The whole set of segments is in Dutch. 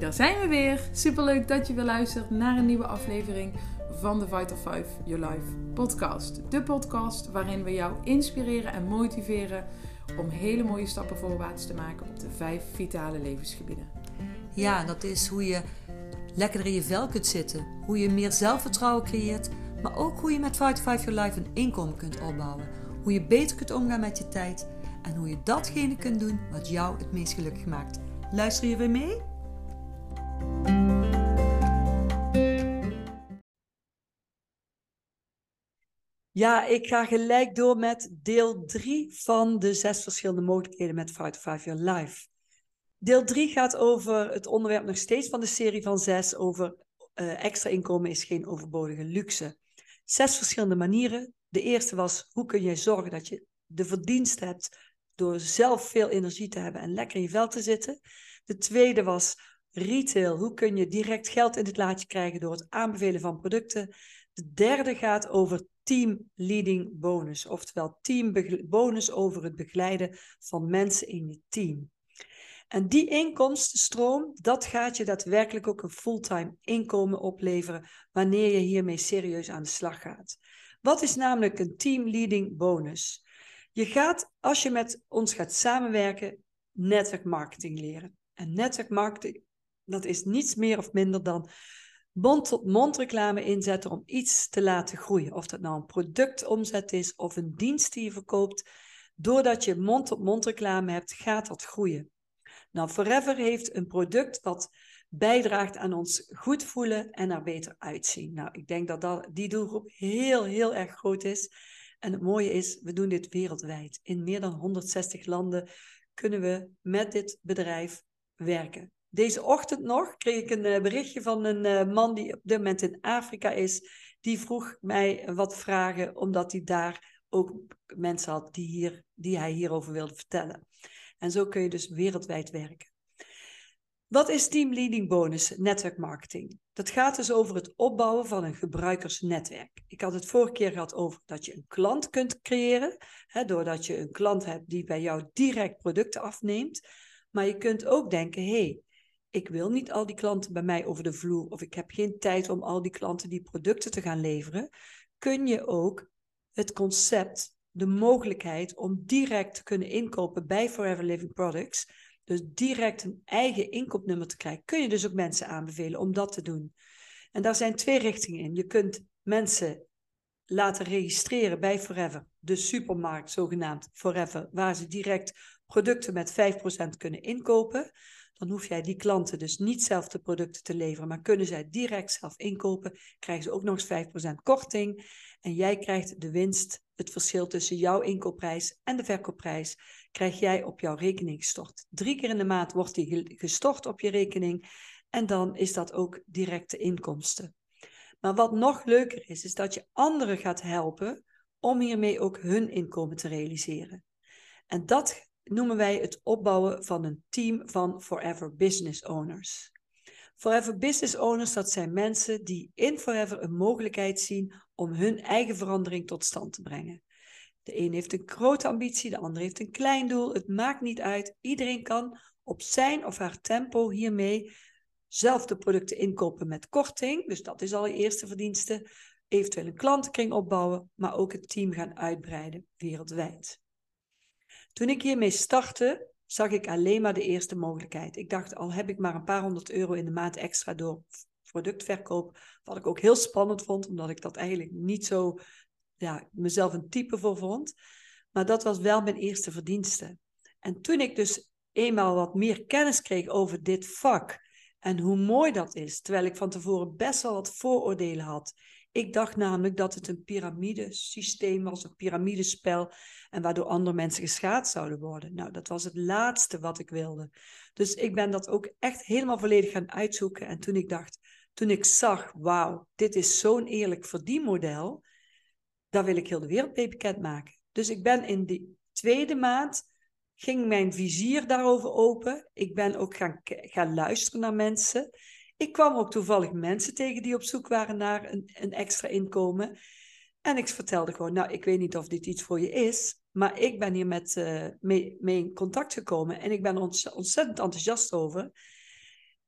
Daar zijn we weer. Superleuk dat je weer luistert naar een nieuwe aflevering van de Vital 5 Your Life podcast. De podcast waarin we jou inspireren en motiveren om hele mooie stappen voorwaarts te maken op de vijf vitale levensgebieden. Ja, dat is hoe je lekkerder in je vel kunt zitten, hoe je meer zelfvertrouwen creëert, maar ook hoe je met Vital 5 Your Life een inkomen kunt opbouwen, hoe je beter kunt omgaan met je tijd en hoe je datgene kunt doen wat jou het meest gelukkig maakt. Luister je weer mee? Ja, ik ga gelijk door met deel 3 van de zes verschillende mogelijkheden met Fight 5 Your Life. Deel 3 gaat over het onderwerp nog steeds van de serie van zes over uh, extra inkomen is geen overbodige luxe. Zes verschillende manieren. De eerste was hoe kun je zorgen dat je de verdienst hebt door zelf veel energie te hebben en lekker in je vel te zitten. De tweede was retail. Hoe kun je direct geld in het laadje krijgen door het aanbevelen van producten? De derde gaat over team leading bonus, oftewel team bonus over het begeleiden van mensen in je team. En die inkomstenstroom, dat gaat je daadwerkelijk ook een fulltime inkomen opleveren wanneer je hiermee serieus aan de slag gaat. Wat is namelijk een team leading bonus? Je gaat, als je met ons gaat samenwerken, netwerkmarketing leren. En netwerkmarketing, dat is niets meer of minder dan mond-tot-mond reclame inzetten om iets te laten groeien. Of dat nou een productomzet is of een dienst die je verkoopt. Doordat je mond-tot-mond reclame hebt, gaat dat groeien. Nou, Forever heeft een product wat bijdraagt aan ons goed voelen en er beter uitzien. Nou, ik denk dat, dat die doelgroep heel, heel erg groot is. En het mooie is, we doen dit wereldwijd. In meer dan 160 landen kunnen we met dit bedrijf werken. Deze ochtend nog kreeg ik een eh, berichtje van een eh, man die op dit moment in Afrika is. Die vroeg mij wat vragen, omdat hij daar ook mensen had die, hier, die hij hierover wilde vertellen. En zo kun je dus wereldwijd werken. Wat is Team Leading Bonus netwerkmarketing? Dat gaat dus over het opbouwen van een gebruikersnetwerk. Ik had het vorige keer gehad over dat je een klant kunt creëren, hè, doordat je een klant hebt die bij jou direct producten afneemt. Maar je kunt ook denken, hé, hey, ik wil niet al die klanten bij mij over de vloer of ik heb geen tijd om al die klanten die producten te gaan leveren. Kun je ook het concept, de mogelijkheid om direct te kunnen inkopen bij Forever Living Products dus direct een eigen inkoopnummer te krijgen, kun je dus ook mensen aanbevelen om dat te doen. En daar zijn twee richtingen in. Je kunt mensen laten registreren bij Forever, de supermarkt zogenaamd Forever, waar ze direct producten met 5% kunnen inkopen. Dan hoef jij die klanten dus niet zelf de producten te leveren, maar kunnen zij direct zelf inkopen, krijgen ze ook nog eens 5% korting. En jij krijgt de winst, het verschil tussen jouw inkoopprijs en de verkoopprijs, krijg jij op jouw rekening gestort. Drie keer in de maand wordt die gestort op je rekening en dan is dat ook directe inkomsten. Maar wat nog leuker is, is dat je anderen gaat helpen om hiermee ook hun inkomen te realiseren. En dat noemen wij het opbouwen van een team van Forever Business Owners. Forever Business Owners, dat zijn mensen die in Forever een mogelijkheid zien om hun eigen verandering tot stand te brengen. De een heeft een grote ambitie, de ander heeft een klein doel. Het maakt niet uit. Iedereen kan op zijn of haar tempo hiermee zelf de producten inkopen met korting. Dus dat is al je eerste verdienste. Eventueel een klantenkring opbouwen, maar ook het team gaan uitbreiden wereldwijd. Toen ik hiermee startte, zag ik alleen maar de eerste mogelijkheid. Ik dacht, al heb ik maar een paar honderd euro in de maand extra door productverkoop, wat ik ook heel spannend vond, omdat ik dat eigenlijk niet zo, ja, mezelf een type voor vond. Maar dat was wel mijn eerste verdienste. En toen ik dus eenmaal wat meer kennis kreeg over dit vak en hoe mooi dat is, terwijl ik van tevoren best wel wat vooroordelen had. Ik dacht namelijk dat het een piramidesysteem was, een piramidespel, en waardoor andere mensen geschaad zouden worden. Nou, dat was het laatste wat ik wilde. Dus ik ben dat ook echt helemaal volledig gaan uitzoeken. En toen ik dacht, toen ik zag, wauw, dit is zo'n eerlijk verdienmodel, daar wil ik heel de wereld mee bekendmaken. Dus ik ben in die tweede maand, ging mijn vizier daarover open. Ik ben ook gaan, gaan luisteren naar mensen. Ik kwam ook toevallig mensen tegen die op zoek waren naar een, een extra inkomen. En ik vertelde gewoon, nou, ik weet niet of dit iets voor je is, maar ik ben hier met, uh, mee, in contact gekomen en ik ben er ontzettend enthousiast over.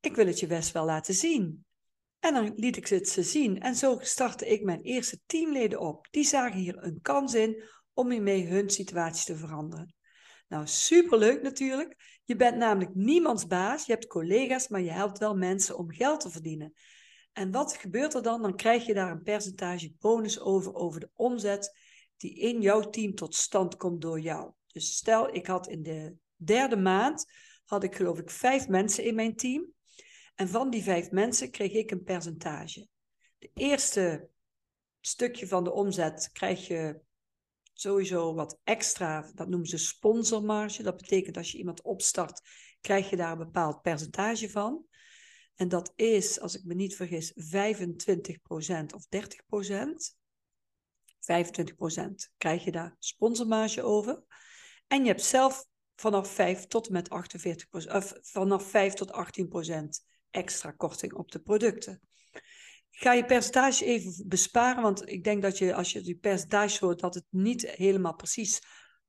ik wil het je best wel laten zien. En dan liet ik het ze zien. En zo startte ik mijn eerste teamleden op. Die zagen hier een kans in om hiermee hun situatie te veranderen. Nou, superleuk natuurlijk. Je bent namelijk niemands baas. Je hebt collega's, maar je helpt wel mensen om geld te verdienen. En wat gebeurt er dan? Dan krijg je daar een percentage bonus over, over de omzet die in jouw team tot stand komt door jou. Dus stel, ik had in de derde maand, had ik geloof ik vijf mensen in mijn team. En van die vijf mensen kreeg ik een percentage. De eerste stukje van de omzet krijg je sowieso wat extra, dat noemen ze sponsormarge. Dat betekent als je iemand opstart, krijg je daar een bepaald percentage van. En dat is, als ik me niet vergis, 25% of 30%. 25% krijg je daar sponsormarge over. En je hebt zelf vanaf 5 tot met 48%, of vanaf 5 tot 18% extra korting op de producten. Ga je percentage even besparen, want ik denk dat je als je die percentage hoort, dat het niet helemaal precies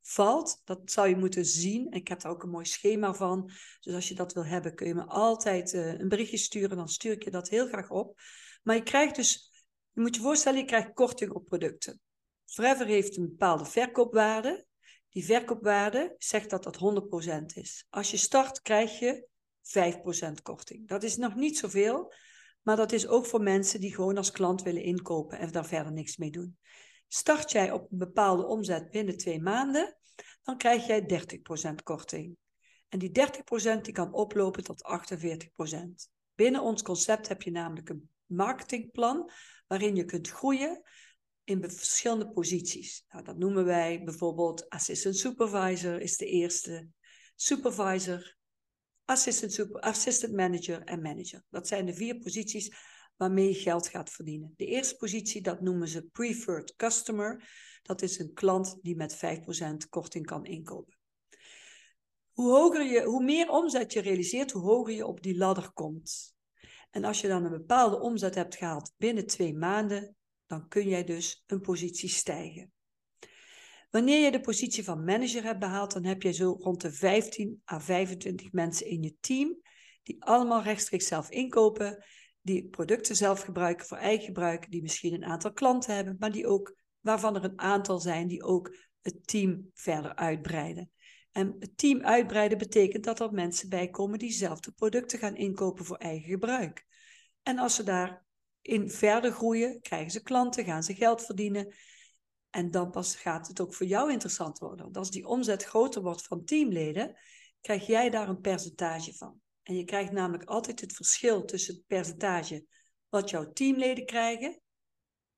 valt. Dat zou je moeten zien. Ik heb daar ook een mooi schema van. Dus als je dat wil hebben, kun je me altijd uh, een berichtje sturen. Dan stuur ik je dat heel graag op. Maar je krijgt dus, je moet je voorstellen, je krijgt korting op producten. Forever heeft een bepaalde verkoopwaarde. Die verkoopwaarde zegt dat dat 100% is. Als je start, krijg je 5% korting. Dat is nog niet zoveel, maar dat is ook voor mensen die gewoon als klant willen inkopen en daar verder niks mee doen. Start jij op een bepaalde omzet binnen twee maanden, dan krijg jij 30% korting. En die 30% die kan oplopen tot 48%. Binnen ons concept heb je namelijk een marketingplan waarin je kunt groeien in verschillende posities. Nou, dat noemen wij bijvoorbeeld assistant supervisor is de eerste, supervisor, assistant, assistant manager en manager. Dat zijn de vier posities waarmee je geld gaat verdienen. De eerste positie, dat noemen ze preferred customer. Dat is een klant die met 5% korting kan inkopen. Hoe, hoger je, hoe meer omzet je realiseert, hoe hoger je op die ladder komt. En als je dan een bepaalde omzet hebt gehaald binnen twee maanden, dan kun jij dus een positie stijgen. Wanneer je de positie van manager hebt behaald, dan heb je zo rond de 15 à 25 mensen in je team die allemaal rechtstreeks zelf inkopen, die producten zelf gebruiken voor eigen gebruik, die misschien een aantal klanten hebben, maar die ook, waarvan er een aantal zijn die ook het team verder uitbreiden. En het team uitbreiden betekent dat er mensen bij komen die zelf de producten gaan inkopen voor eigen gebruik. En als ze daarin verder groeien, krijgen ze klanten, gaan ze geld verdienen. En dan pas gaat het ook voor jou interessant worden. Want als die omzet groter wordt van teamleden, krijg jij daar een percentage van. En je krijgt namelijk altijd het verschil tussen het percentage wat jouw teamleden krijgen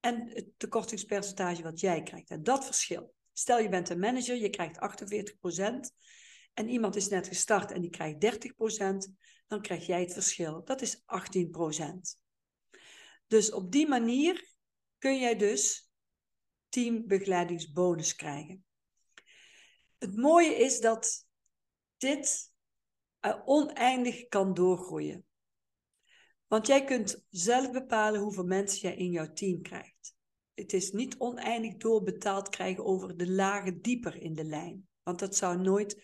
en het tekortingspercentage wat jij krijgt. En dat verschil. Stel je bent een manager, je krijgt 48% en iemand is net gestart en die krijgt 30%, dan krijg jij het verschil. Dat is 18%. Dus op die manier kun jij dus teambegeleidingsbonus krijgen. Het mooie is dat dit oneindig kan doorgroeien. Want jij kunt zelf bepalen hoeveel mensen jij in jouw team krijgt. Het is niet oneindig doorbetaald krijgen over de lagen dieper in de lijn. Want dat zou nooit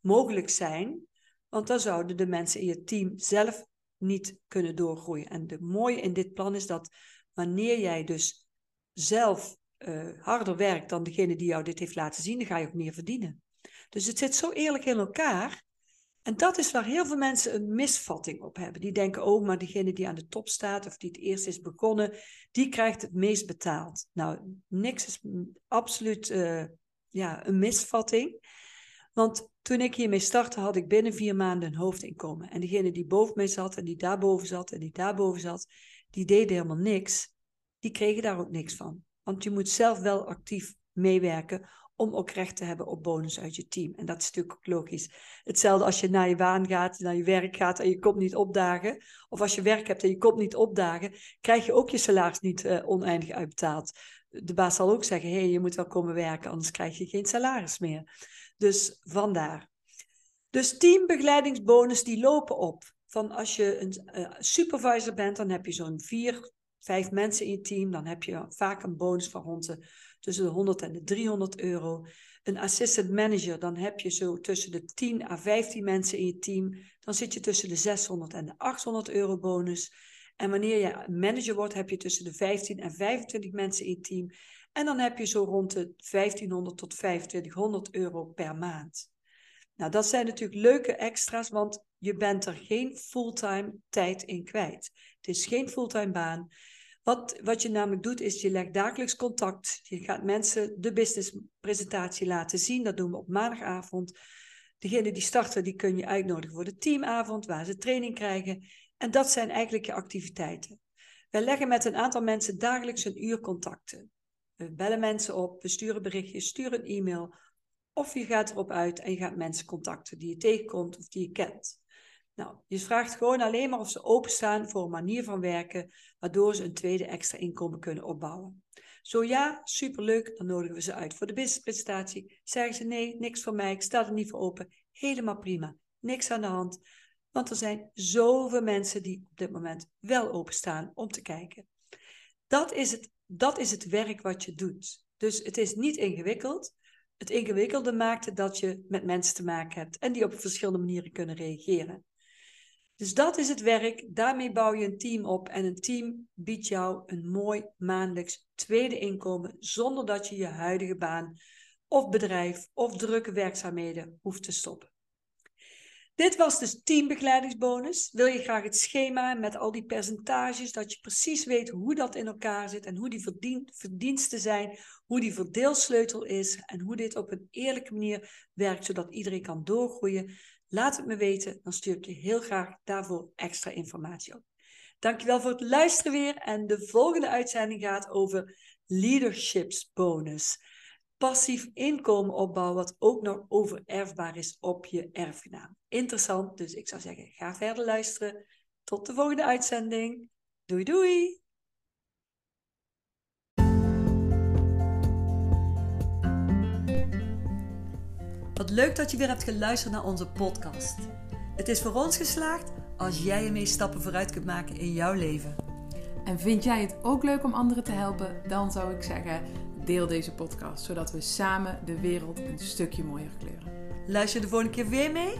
mogelijk zijn, want dan zouden de mensen in je team zelf niet kunnen doorgroeien. En het mooie in dit plan is dat wanneer jij dus zelf uh, harder werkt dan degene die jou dit heeft laten zien, dan ga je ook meer verdienen. Dus het zit zo eerlijk in elkaar en dat is waar heel veel mensen een misvatting op hebben. Die denken, oh, maar degene die aan de top staat of die het eerst is begonnen, die krijgt het meest betaald. Nou, niks is absoluut uh, ja, een misvatting. Want toen ik hiermee startte, had ik binnen vier maanden een hoofdinkomen. En degene die boven mij zat en die daarboven zat en die daarboven zat, die deden helemaal niks. Die kregen daar ook niks van. Want je moet zelf wel actief meewerken om ook recht te hebben op bonus uit je team. En dat is natuurlijk ook logisch. Hetzelfde als je naar je baan gaat, naar je werk gaat en je komt niet opdagen. Of als je werk hebt en je komt niet opdagen, krijg je ook je salaris niet uh, oneindig uitbetaald. De baas zal ook zeggen, hé, hey, je moet wel komen werken, anders krijg je geen salaris meer. Dus vandaar. Dus teambegeleidingsbonus die lopen op. Van als je een uh, supervisor bent, dan heb je zo'n vier, vijf mensen in je team. Dan heb je vaak een bonus van rond de tussen de 100 en de 300 euro. een assistant manager, dan heb je zo tussen de 10 à 15 mensen in je team. Dan zit je tussen de 600 en de 800 euro bonus. En wanneer je manager wordt, heb je tussen de 15 en 25 mensen in je team. En dan heb je zo rond de 1500 tot 2500 euro per maand. Nou, dat zijn natuurlijk leuke extra's, want je bent er geen fulltime tijd in kwijt. Het is geen fulltime baan. Wat, wat je namelijk doet, is je legt dagelijks contact. Je gaat mensen de businesspresentatie laten zien. Dat doen we op maandagavond. Degene die starten, die kun je uitnodigen voor de teamavond, waar ze training krijgen. En dat zijn eigenlijk je activiteiten. Wij leggen met een aantal mensen dagelijks een uur contacten. We bellen mensen op, we sturen berichtjes, sturen een e-mail. Of je gaat erop uit en je gaat mensen contacten die je tegenkomt of die je kent. Nou, je vraagt gewoon alleen maar of ze openstaan voor een manier van werken, waardoor ze een tweede extra inkomen kunnen opbouwen. Zo ja, superleuk, dan nodigen we ze uit voor de businesspresentatie. Zeggen ze nee, niks voor mij, ik sta er niet voor open. Helemaal prima, niks aan de hand. Want er zijn zoveel mensen die op dit moment wel openstaan om te kijken. Dat is het, dat is het werk wat je doet. Dus het is niet ingewikkeld. Het ingewikkelde maakt dat je met mensen te maken hebt en die op verschillende manieren kunnen reageren. Dus dat is het werk. Daarmee bouw je een team op en een team biedt jou een mooi maandelijks tweede inkomen zonder dat je je huidige baan of bedrijf of drukke werkzaamheden hoeft te stoppen. Dit was dus teambegeleidingsbonus. Wil je graag het schema met al die percentages, dat je precies weet hoe dat in elkaar zit en hoe die verdien, verdiensten zijn, hoe die verdeelsleutel is en hoe dit op een eerlijke manier werkt, zodat iedereen kan doorgroeien, Laat het me weten, dan stuur ik je heel graag daarvoor extra informatie op. Dankjewel voor het luisteren weer en de volgende uitzending gaat over leaderships bonus. Passief inkomen opbouwen wat ook nog overerfbaar is op je erfgenaam. Interessant, dus ik zou zeggen ga verder luisteren. Tot de volgende uitzending. Doei doei! Leuk dat je weer hebt geluisterd naar onze podcast. Het is voor ons geslaagd als jij ermee stappen vooruit kunt maken in jouw leven. En vind jij het ook leuk om anderen te helpen? Dan zou ik zeggen, deel deze podcast, zodat we samen de wereld een stukje mooier kleuren. Luister de volgende keer weer mee?